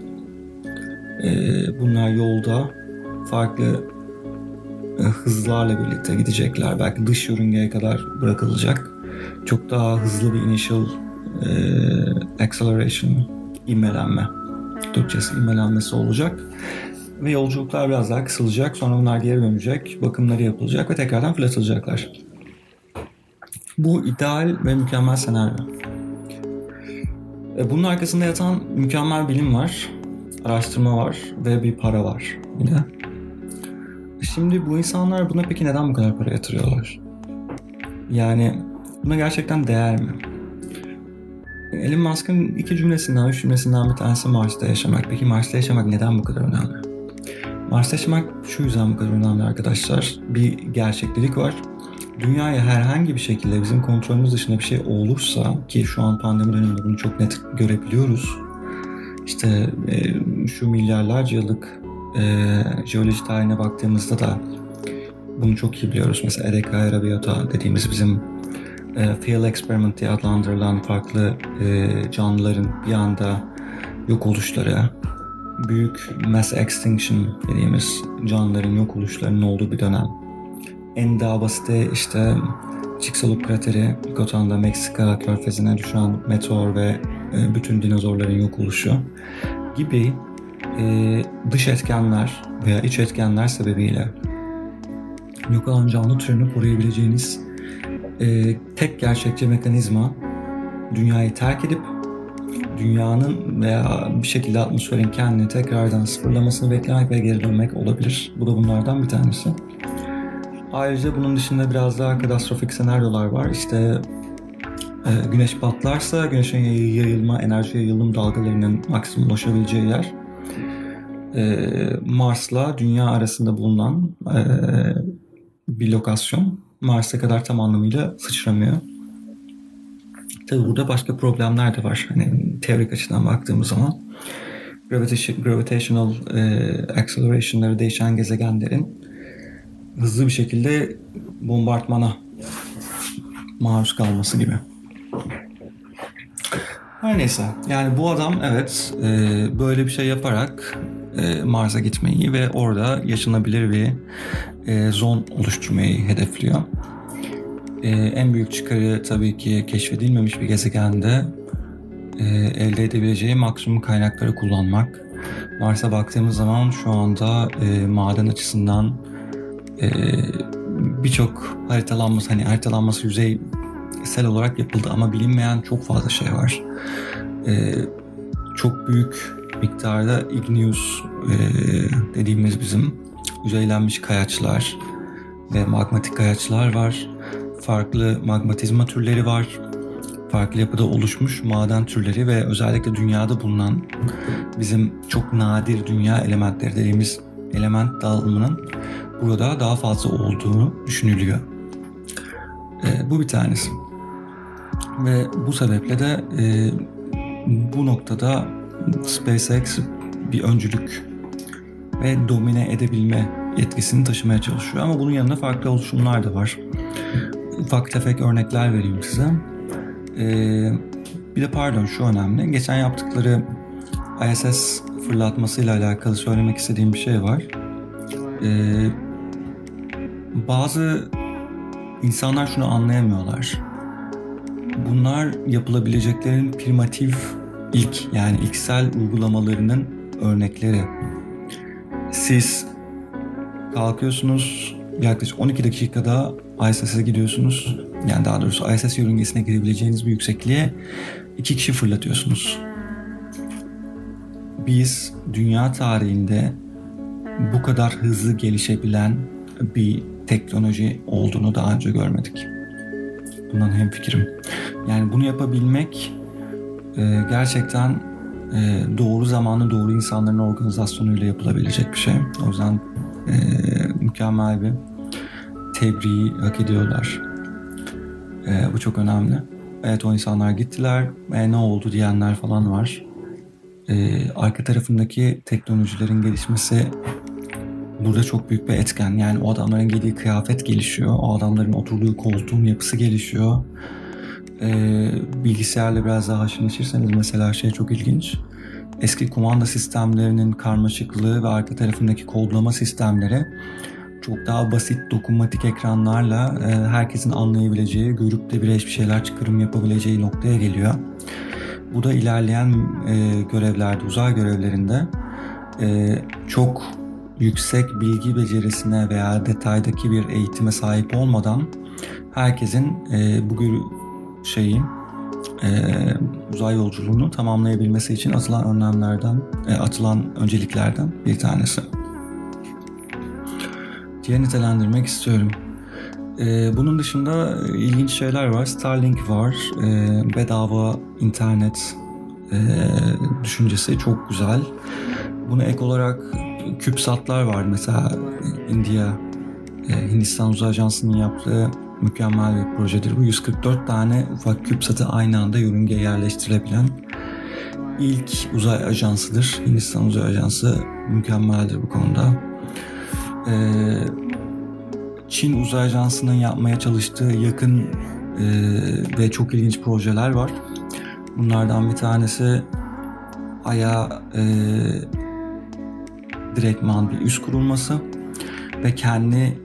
Ee, bunlar yolda farklı hızlarla birlikte gidecekler. Belki dış yörüngeye kadar bırakılacak. Çok daha hızlı bir initial e, acceleration, imelenme. Türkçesi imelenmesi olacak. Ve yolculuklar biraz daha kısalacak. Sonra bunlar geri dönecek. Bakımları yapılacak ve tekrardan fırlatılacaklar. Bu ideal ve mükemmel senaryo. E, bunun arkasında yatan mükemmel bilim var araştırma var ve bir para var. yine. Şimdi bu insanlar buna peki neden bu kadar para yatırıyorlar? Yani buna gerçekten değer mi? Elon Musk'ın iki cümlesinden, üç cümlesinden bir tanesi Mars'ta yaşamak. Peki Mars'ta yaşamak neden bu kadar önemli? Mars'ta yaşamak şu yüzden bu kadar önemli arkadaşlar. Bir gerçeklik var. Dünyaya herhangi bir şekilde bizim kontrolümüz dışında bir şey olursa ki şu an pandemi döneminde bunu çok net görebiliyoruz. İşte e, şu milyarlarca yıllık e, jeoloji tarihine baktığımızda da bunu çok iyi biliyoruz. Mesela Ereka Arabiata dediğimiz bizim e, field experiment diye adlandırılan farklı e, canlıların bir anda yok oluşları, büyük mass extinction dediğimiz canlıların yok oluşlarının olduğu bir dönem. En daha basite işte Chicxulub krateri, Yucatan'da Meksika körfezine düşen meteor ve e, bütün dinozorların yok oluşu gibi e, dış etkenler veya iç etkenler sebebiyle olan canlı türünü koruyabileceğiniz e, tek gerçekçi mekanizma dünyayı terk edip dünyanın veya bir şekilde atmosferin kendini tekrardan sıfırlamasını beklemek ve geri dönmek olabilir. Bu da bunlardan bir tanesi. Ayrıca bunun dışında biraz daha katastrofik senaryolar var. İşte e, güneş patlarsa güneşin yayılma, enerji yayılım dalgalarının maksimum ulaşabileceği yer e, Mars'la Dünya arasında bulunan e, bir lokasyon. Mars'a kadar tam anlamıyla sıçramıyor. Tabi burada başka problemler de var. Hani teorik açıdan baktığımız zaman gravitational e, acceleration'ları değişen gezegenlerin hızlı bir şekilde bombardmana maruz kalması gibi. Her neyse yani bu adam evet e, böyle bir şey yaparak e, Mars'a gitmeyi ve orada yaşanabilir bir e, zon oluşturmayı hedefliyor. E, en büyük çıkarı tabii ki keşfedilmemiş bir gezegende e, elde edebileceği maksimum kaynakları kullanmak. Mars'a baktığımız zaman şu anda e, maden açısından e, birçok haritalanması hani haritalanması yüzeysel olarak yapıldı ama bilinmeyen çok fazla şey var. E, çok büyük miktarda igneous e, dediğimiz bizim yüzeylenmiş kayaçlar ve magmatik kayaçlar var. Farklı magmatizma türleri var. Farklı yapıda oluşmuş maden türleri ve özellikle dünyada bulunan bizim çok nadir dünya elementleri dediğimiz element dağılımının burada daha fazla olduğunu düşünülüyor. E, bu bir tanesi. Ve bu sebeple de e, bu noktada SpaceX bir öncülük ve domine edebilme yetkisini taşımaya çalışıyor. Ama bunun yanında farklı oluşumlar da var. Ufak tefek örnekler vereyim size. Ee, bir de pardon şu önemli. Geçen yaptıkları ISS fırlatmasıyla alakalı söylemek istediğim bir şey var. Ee, bazı insanlar şunu anlayamıyorlar. Bunlar yapılabileceklerin primitif ilk yani ilksel uygulamalarının örnekleri. Siz kalkıyorsunuz yaklaşık 12 dakikada ISS'e gidiyorsunuz. Yani daha doğrusu ISS yörüngesine girebileceğiniz bir yüksekliğe iki kişi fırlatıyorsunuz. Biz dünya tarihinde bu kadar hızlı gelişebilen bir teknoloji olduğunu daha önce görmedik. Bundan hem fikrim. Yani bunu yapabilmek e, gerçekten e, doğru zamanlı doğru insanların organizasyonuyla yapılabilecek bir şey. O yüzden e, mükemmel bir tebriği hak ediyorlar. E, bu çok önemli. Evet o insanlar gittiler. E, ne oldu diyenler falan var. E, arka tarafındaki teknolojilerin gelişmesi burada çok büyük bir etken. Yani o adamların giydiği kıyafet gelişiyor. O adamların oturduğu koltuğun yapısı gelişiyor. Ee, bilgisayarla biraz daha haşır neşirseniz mesela şey çok ilginç. Eski kumanda sistemlerinin karmaşıklığı ve arka tarafındaki kodlama sistemleri çok daha basit dokunmatik ekranlarla e, herkesin anlayabileceği, görüp de bile hiçbir şeyler çıkarım yapabileceği noktaya geliyor. Bu da ilerleyen e, görevlerde, uzay görevlerinde e, çok yüksek bilgi becerisine veya detaydaki bir eğitime sahip olmadan herkesin e, bu şeyin e, uzay yolculuğunu tamamlayabilmesi için atılan önlemlerden, e, atılan önceliklerden bir tanesi. diye nitelendirmek istiyorum. Ee, bunun dışında ilginç şeyler var. Starlink var. Ee, bedava internet e, düşüncesi çok güzel. Buna ek olarak CubeSat'lar var. Mesela India, e, Hindistan Uzay Ajansı'nın yaptığı mükemmel bir projedir. Bu 144 tane ufak CubeSat'ı aynı anda yörüngeye yerleştirilebilen ilk uzay ajansıdır. Hindistan Uzay Ajansı mükemmeldir bu konuda. Ee, Çin Uzay Ajansı'nın yapmaya çalıştığı yakın e, ve çok ilginç projeler var. Bunlardan bir tanesi Ay'a e, direktman bir üst kurulması ve kendi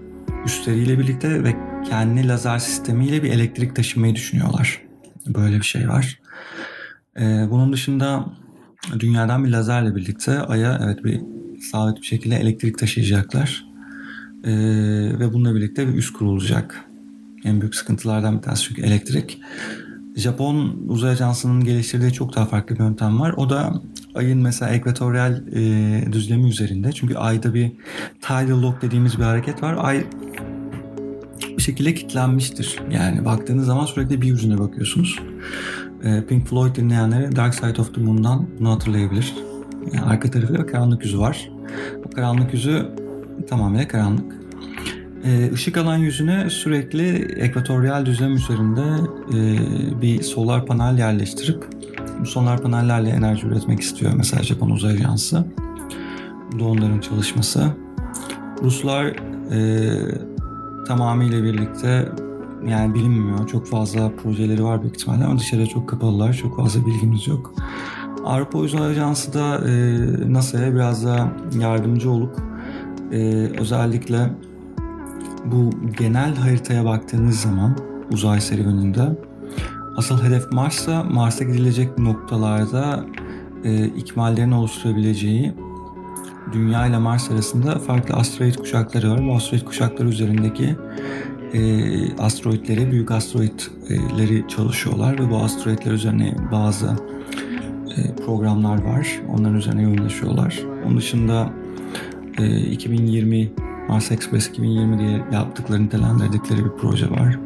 üstleriyle birlikte ve kendi lazer sistemiyle bir elektrik taşımayı düşünüyorlar. Böyle bir şey var. Ee, bunun dışında dünyadan bir lazerle birlikte Ay'a evet bir sabit bir şekilde elektrik taşıyacaklar. Ee, ve bununla birlikte bir üst kurulacak. En büyük sıkıntılardan bir tanesi çünkü elektrik. Japon uzay ajansının geliştirdiği çok daha farklı bir yöntem var. O da ayın mesela ekvatoryal e, düzlemi üzerinde. Çünkü ayda bir tidal lock dediğimiz bir hareket var. Ay bir şekilde kilitlenmiştir. Yani baktığınız zaman sürekli bir yüzüne bakıyorsunuz. E, Pink Floyd dinleyenlere Dark Side of the Moon'dan bunu hatırlayabilir. Yani arka tarafında karanlık yüzü var. O karanlık yüzü tamamıyla karanlık. Ee, ışık alan yüzüne sürekli ekvatoryal düzlem üzerinde e, bir solar panel yerleştirip bu solar panellerle enerji üretmek istiyor mesela Japon Uzay Ajansı. Bu da onların çalışması. Ruslar e, tamamıyla birlikte yani bilinmiyor. Çok fazla projeleri var büyük ihtimalle ama dışarıya çok kapalılar. Çok fazla bilgimiz yok. Avrupa Uzay Ajansı da e, NASA'ya biraz daha yardımcı olup e, özellikle bu genel haritaya baktığınız zaman uzay serüveninde asıl hedef Mars'a Mars'a gidilecek noktalarda e, ikmallerin oluşturabileceği Dünya ile Mars arasında farklı asteroid kuşakları var. Bu asteroid kuşakları üzerindeki e, asteroidleri, büyük asteroidleri çalışıyorlar ve bu asteroidler üzerine bazı e, programlar var. Onların üzerine yoğunlaşıyorlar. Onun dışında e, 2020 Mars Express 2020 diye yaptıkları nitelendirdikleri bir proje var.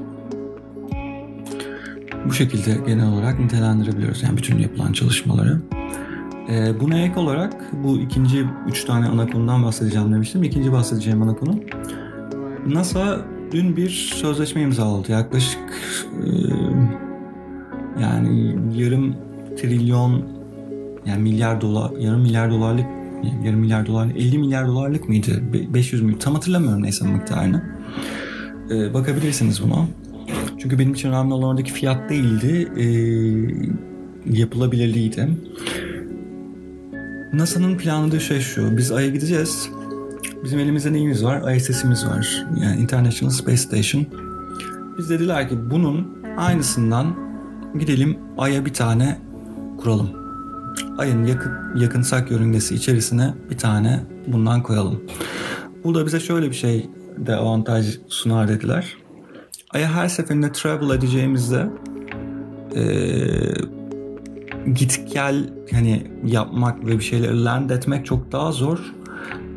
Bu şekilde genel olarak nitelendirebiliyoruz yani bütün yapılan çalışmaları. Ee, buna ek olarak bu ikinci üç tane ana konudan bahsedeceğim demiştim. İkinci bahsedeceğim ana konu NASA dün bir sözleşme imzaladı. Yaklaşık e, yani yarım trilyon yani milyar dolar, yarım milyar dolarlık yarım milyar dolar, 50 milyar dolarlık mıydı? 500 milyon tam hatırlamıyorum neyse miktarını. Ee, bakabilirsiniz buna. Çünkü benim için önemli olan oradaki fiyat değildi. E, yapılabilirliğiydi. NASA'nın planladığı şey şu. Biz Ay'a gideceğiz. Bizim elimizde neyimiz var? ISS'imiz var. Yani International Space Station. Biz dediler ki bunun aynısından gidelim Ay'a bir tane kuralım. Ay'ın yakın, yakınsak yörüngesi içerisine bir tane bundan koyalım. Bu da bize şöyle bir şey de avantaj sunar dediler. Ay'a her seferinde travel edeceğimizde ee, git gel hani yapmak ve bir şeyleri land etmek çok daha zor.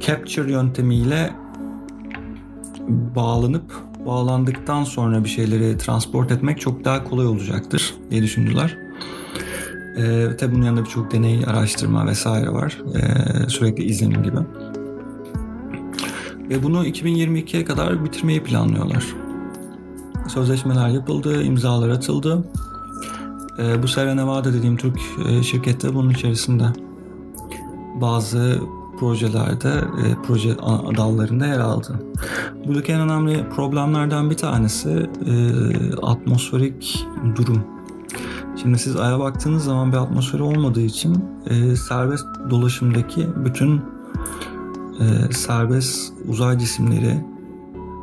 Capture yöntemiyle bağlanıp bağlandıktan sonra bir şeyleri transport etmek çok daha kolay olacaktır diye düşündüler. Ee, tabi bunun yanında birçok deney, araştırma vesaire var. Ee, sürekli izlenim gibi. Ve bunu 2022'ye kadar bitirmeyi planlıyorlar. Sözleşmeler yapıldı, imzalar atıldı. Ee, bu Sierra Nevada dediğim Türk e, şirketi bunun içerisinde. Bazı projelerde, e, proje dallarında yer aldı. Buradaki en önemli problemlerden bir tanesi e, atmosferik durum. Şimdi siz Ay'a baktığınız zaman bir atmosferi olmadığı için e, serbest dolaşımdaki bütün e, serbest uzay cisimleri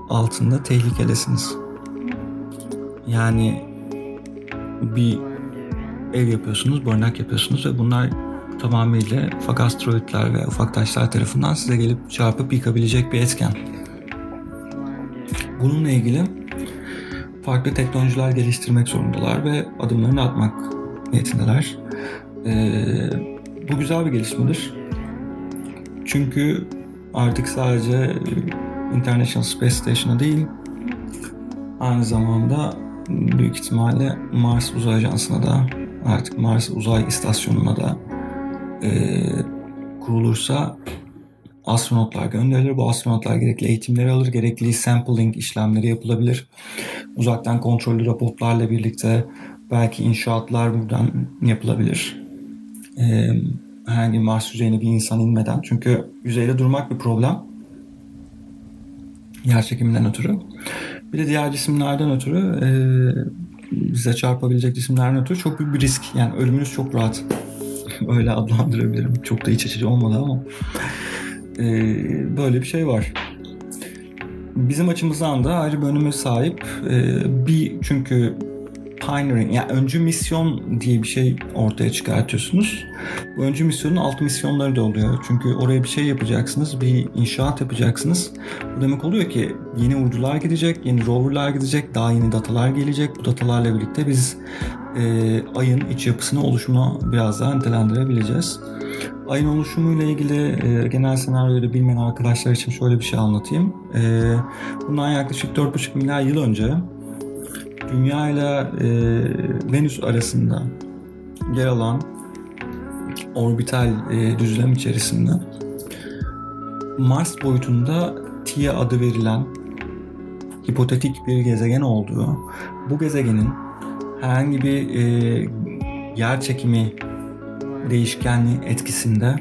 altında tehlikedesiniz. Yani bir ev yapıyorsunuz, barınak yapıyorsunuz ve bunlar tamamıyla ufak asteroidler ve ufak taşlar tarafından size gelip çarpıp yıkabilecek bir etken. Bununla ilgili farklı teknolojiler geliştirmek zorundalar ve adımlarını atmak niyetindeler. Ee, bu güzel bir gelişmedir. Çünkü artık sadece International Space Station'a değil, aynı zamanda büyük ihtimalle Mars Uzay Ajansı'na da artık Mars Uzay İstasyonu'na da e, kurulursa astronotlar gönderilir. Bu astronotlar gerekli eğitimleri alır, gerekli sampling işlemleri yapılabilir. Uzaktan kontrollü robotlarla birlikte belki inşaatlar buradan yapılabilir. Ee, herhangi Mars yüzeyine bir insan inmeden. Çünkü yüzeyde durmak bir problem. Yer çekiminden ötürü. Bir de diğer cisimlerden ötürü e, bize çarpabilecek cisimlerden ötürü çok büyük bir risk. Yani ölümünüz çok rahat. Öyle adlandırabilirim. Çok da iç açıcı olmadı ama. E, böyle bir şey var. Bizim açımızdan da ayrı bir önüme sahip. E, bir çünkü pioneering yani öncü misyon diye bir şey ortaya çıkartıyorsunuz. Bu öncü misyonun alt misyonları da oluyor. Çünkü oraya bir şey yapacaksınız, bir inşaat yapacaksınız. Bu demek oluyor ki yeni uydular gidecek, yeni roverlar gidecek, daha yeni datalar gelecek. Bu datalarla birlikte biz e, ayın iç yapısını oluşumu biraz daha nitelendirebileceğiz. Ayın oluşumuyla ilgili e, genel senaryoyu bilmeyen arkadaşlar için şöyle bir şey anlatayım. E, bundan yaklaşık 4,5 milyar yıl önce Dünya ile Venüs arasında yer alan orbital e, düzlem içerisinde Mars boyutunda Tia adı verilen hipotetik bir gezegen olduğu, bu gezegenin herhangi bir e, yer çekimi değişkenliği etkisinde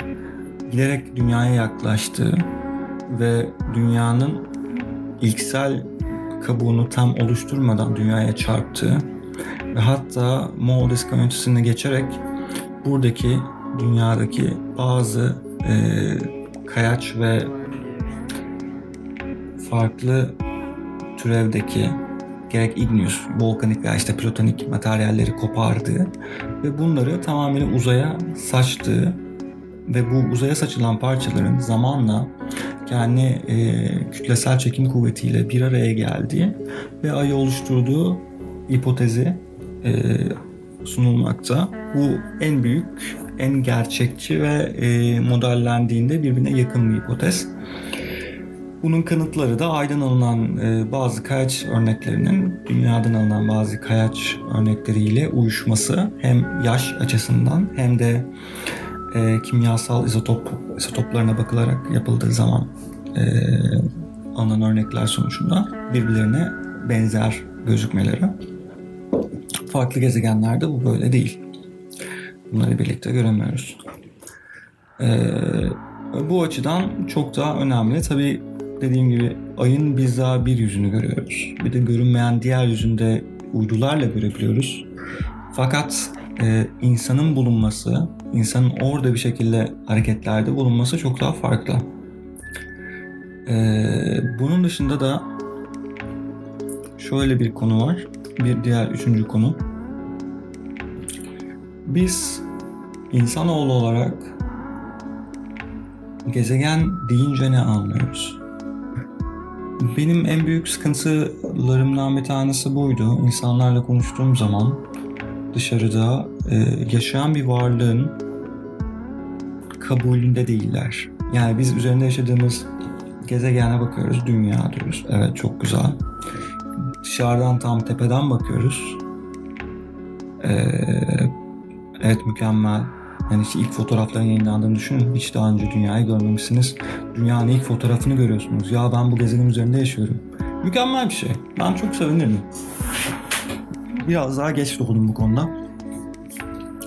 giderek dünyaya yaklaştığı ve dünyanın ilksel kabuğunu tam oluşturmadan dünyaya çarptığı ve hatta Moğol iskamötesine geçerek buradaki dünyadaki bazı e, kayaç ve farklı türevdeki gerek igneous, volkanik veya işte platonik materyalleri kopardığı ve bunları tamamen uzaya saçtığı ve bu uzaya saçılan parçaların zamanla kendi e, kütlesel çekim kuvvetiyle bir araya geldiği ve ayı oluşturduğu hipotezi e, sunulmakta. Bu en büyük, en gerçekçi ve e, modellendiğinde birbirine yakın bir hipotez. Bunun kanıtları da aydan alınan e, bazı kayaç örneklerinin dünyadan alınan bazı kayaç örnekleriyle uyuşması hem yaş açısından hem de e, kimyasal izotop izotoplarına bakılarak yapıldığı zaman e, alınan örnekler sonucunda birbirlerine benzer gözükmeleri. Farklı gezegenlerde bu böyle değil. Bunları birlikte göremiyoruz. E, bu açıdan çok daha önemli. Tabii dediğim gibi ayın biz daha bir yüzünü görüyoruz. Bir de görünmeyen diğer yüzünde uydularla görebiliyoruz. Fakat e, insanın bulunması, insanın orada bir şekilde hareketlerde bulunması çok daha farklı. E, bunun dışında da şöyle bir konu var. Bir diğer üçüncü konu. Biz insanoğlu olarak gezegen deyince ne anlıyoruz? Benim en büyük sıkıntılarımdan bir tanesi buydu. İnsanlarla konuştuğum zaman dışarıda e, yaşayan bir varlığın kabulünde değiller. Yani biz üzerinde yaşadığımız gezegene bakıyoruz, dünya diyoruz. Evet çok güzel. Dışarıdan tam tepeden bakıyoruz. Ee, evet mükemmel. Yani işte ilk fotoğrafların yayınlandığını düşünün. Hiç daha önce dünyayı görmemişsiniz. Dünyanın ilk fotoğrafını görüyorsunuz. Ya ben bu gezegenin üzerinde yaşıyorum. Mükemmel bir şey. Ben çok sevinirim. Biraz daha geç doğdum bu konuda.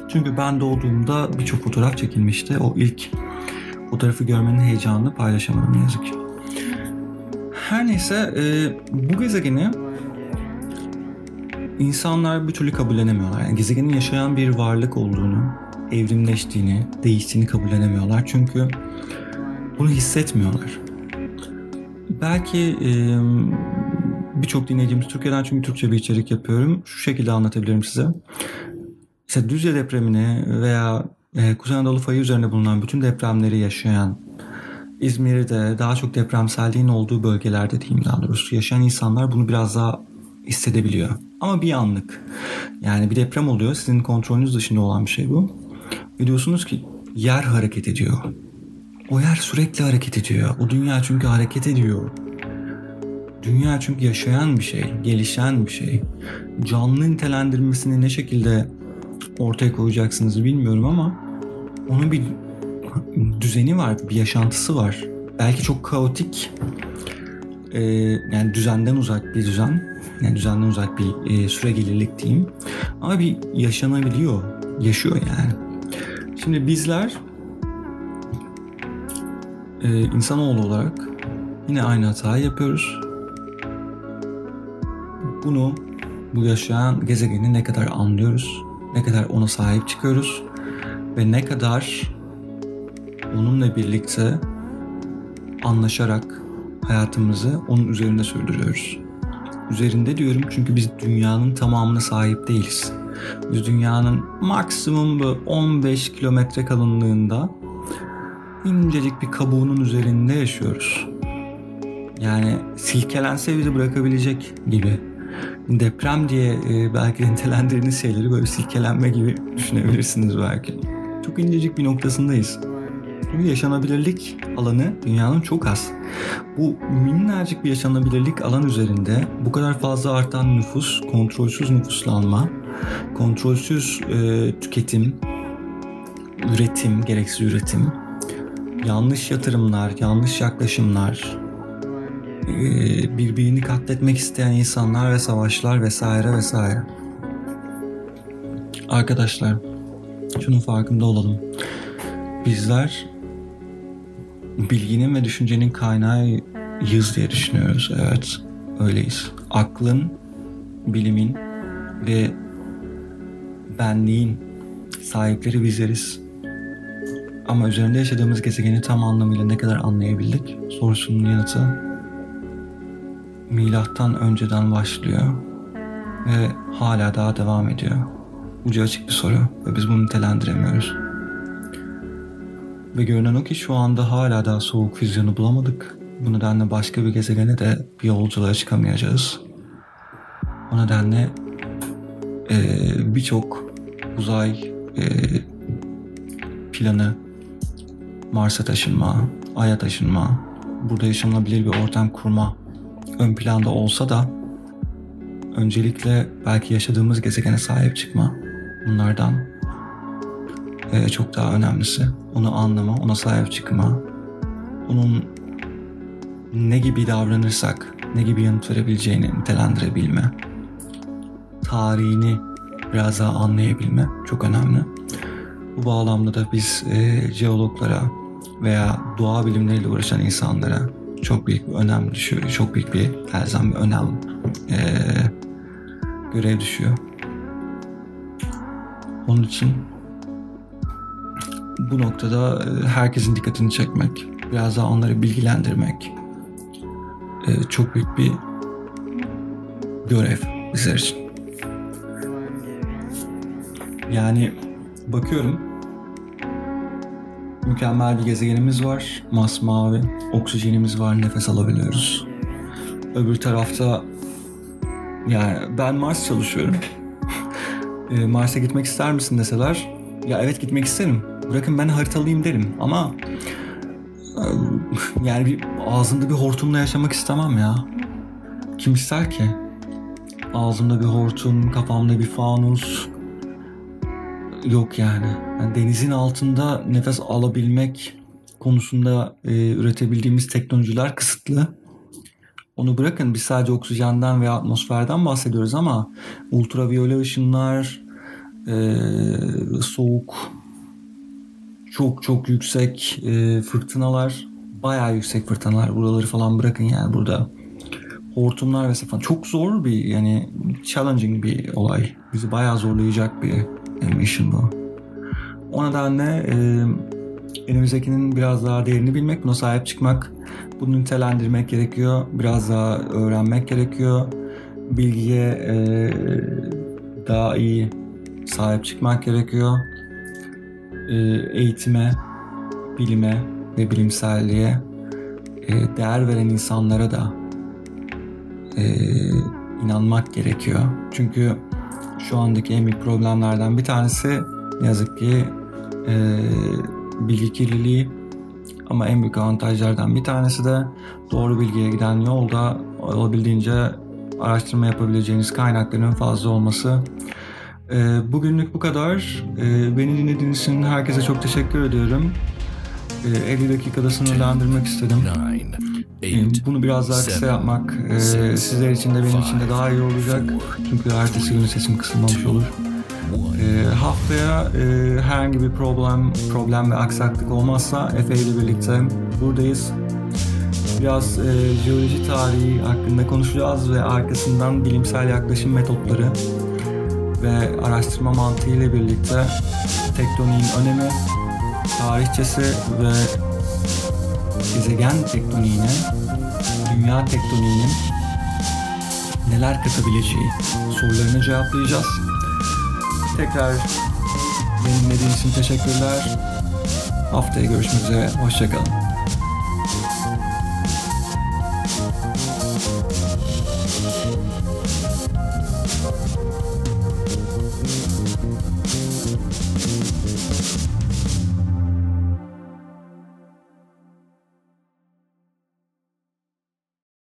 Çünkü ben doğduğumda birçok fotoğraf çekilmişti. O ilk fotoğrafı görmenin heyecanını paylaşamadım ne yazık ki. Her neyse e, bu gezegeni insanlar bir türlü kabullenemiyorlar. Yani gezegenin yaşayan bir varlık olduğunu, evrimleştiğini, değiştiğini kabullenemiyorlar. Çünkü bunu hissetmiyorlar. Belki e, birçok dinleyicimiz Türkiye'den çünkü Türkçe bir içerik yapıyorum. Şu şekilde anlatabilirim size. İşte Düzce depremini veya e, Kuzey Anadolu fayı üzerinde bulunan bütün depremleri yaşayan İzmir'de daha çok depremselliğin olduğu bölgelerde diyeyim daha doğrusu yaşayan insanlar bunu biraz daha hissedebiliyor. Ama bir anlık. Yani bir deprem oluyor. Sizin kontrolünüz dışında olan bir şey bu. Ve diyorsunuz ki yer hareket ediyor. O yer sürekli hareket ediyor. O dünya çünkü hareket ediyor. Dünya çünkü yaşayan bir şey, gelişen bir şey. Canlı nitelendirmesini ne şekilde ortaya koyacaksınız bilmiyorum ama onun bir düzeni var, bir yaşantısı var. Belki çok kaotik, e, yani düzenden uzak bir düzen, yani düzenden uzak bir e, süre gelirlik diyeyim. Ama bir yaşanabiliyor, yaşıyor yani. Şimdi bizler e, insanoğlu olarak yine aynı hatayı yapıyoruz. Bunu bu yaşayan gezegeni ne kadar anlıyoruz, ne kadar ona sahip çıkıyoruz ve ne kadar onunla birlikte anlaşarak hayatımızı onun üzerinde sürdürüyoruz. Üzerinde diyorum çünkü biz dünyanın tamamına sahip değiliz. Biz dünyanın maksimum 15 kilometre kalınlığında incecik bir kabuğunun üzerinde yaşıyoruz. Yani silkelense bizi bırakabilecek gibi. Deprem diye e, belki nitelendirdiğiniz şeyleri böyle silkelenme gibi düşünebilirsiniz belki. Çok incecik bir noktasındayız. Çünkü yaşanabilirlik alanı dünyanın çok az. Bu minnacık bir yaşanabilirlik alan üzerinde bu kadar fazla artan nüfus, kontrolsüz nüfuslanma, kontrolsüz e, tüketim, üretim, gereksiz üretim, yanlış yatırımlar, yanlış yaklaşımlar, birbirini katletmek isteyen insanlar ve savaşlar vesaire vesaire. Arkadaşlar, şunun farkında olalım. Bizler bilginin ve düşüncenin kaynağıyız diye düşünüyoruz. Evet, öyleyiz. Aklın, bilimin ve benliğin sahipleri bizleriz. Ama üzerinde yaşadığımız gezegeni tam anlamıyla ne kadar anlayabildik sorusunun yanıtı milattan önceden başlıyor ve hala daha devam ediyor. Ucu açık bir soru ve biz bunu nitelendiremiyoruz. Ve görünen o ki şu anda hala daha soğuk füzyonu bulamadık. Bu nedenle başka bir gezegene de bir yolculuğa çıkamayacağız. O nedenle e, birçok uzay e, planı, Mars'a taşınma, Ay'a taşınma, burada yaşanabilir bir ortam kurma ön planda olsa da öncelikle belki yaşadığımız gezegene sahip çıkma bunlardan e, çok daha önemlisi. Onu anlama, ona sahip çıkma. Onun ne gibi davranırsak, ne gibi yanıt verebileceğini nitelendirebilme. Tarihini biraz daha anlayabilme çok önemli. Bu bağlamda da biz e, jeologlara veya doğa bilimleriyle uğraşan insanlara çok büyük bir önem düşüyor. Çok büyük bir elzem bir önem e, görev düşüyor. Onun için bu noktada e, herkesin dikkatini çekmek, biraz daha onları bilgilendirmek e, çok büyük bir görev bizler için. Yani bakıyorum mükemmel bir gezegenimiz var. Masmavi. Oksijenimiz var. Nefes alabiliyoruz. Öbür tarafta yani ben Mars çalışıyorum. E, Mars'a gitmek ister misin deseler ya evet gitmek isterim. Bırakın ben haritalayayım derim ama e, yani bir ağzımda bir hortumla yaşamak istemem ya. Kim ister ki? Ağzımda bir hortum, kafamda bir fanus, yok yani. yani. Denizin altında nefes alabilmek konusunda e, üretebildiğimiz teknolojiler kısıtlı. Onu bırakın biz sadece oksijenden ve atmosferden bahsediyoruz ama ultraviyole ışınlar, e, soğuk, çok çok yüksek e, fırtınalar, bayağı yüksek fırtınalar. Buraları falan bırakın yani burada hortumlar vesaire falan. Çok zor bir yani challenging bir olay. Bizi bayağı zorlayacak bir mission bu. O nedenle e, elimizdekinin biraz daha değerini bilmek, buna sahip çıkmak, bunu nitelendirmek gerekiyor. Biraz daha öğrenmek gerekiyor. Bilgiye e, daha iyi sahip çıkmak gerekiyor. E, eğitime, bilime ve bilimselliğe e, değer veren insanlara da e, inanmak gerekiyor. Çünkü şu andaki en büyük problemlerden bir tanesi ne yazık ki e, bilgi kirliliği ama en büyük avantajlardan bir tanesi de doğru bilgiye giden yolda olabildiğince araştırma yapabileceğiniz kaynakların fazla olması. E, bugünlük bu kadar. E, beni dinlediğiniz için herkese çok teşekkür ediyorum. E, 50 dakikada sınırlandırmak istedim. E, bunu biraz daha kısa yapmak e, sizler için de benim için de daha iyi olacak. Çünkü ertesi gün sesim kısılmamış olur. E, haftaya e, herhangi bir problem problem ve aksaklık olmazsa Efe ile birlikte buradayız. Biraz e, jeoloji tarihi hakkında konuşacağız ve arkasından bilimsel yaklaşım metotları ve araştırma mantığı ile birlikte tektoniğin önemi, tarihçesi ve gezegen tektoniğine, dünya tektoniğinin neler katabileceği sorularını cevaplayacağız. Tekrar beni dinlediğiniz için teşekkürler. Haftaya görüşmek üzere. Hoşçakalın.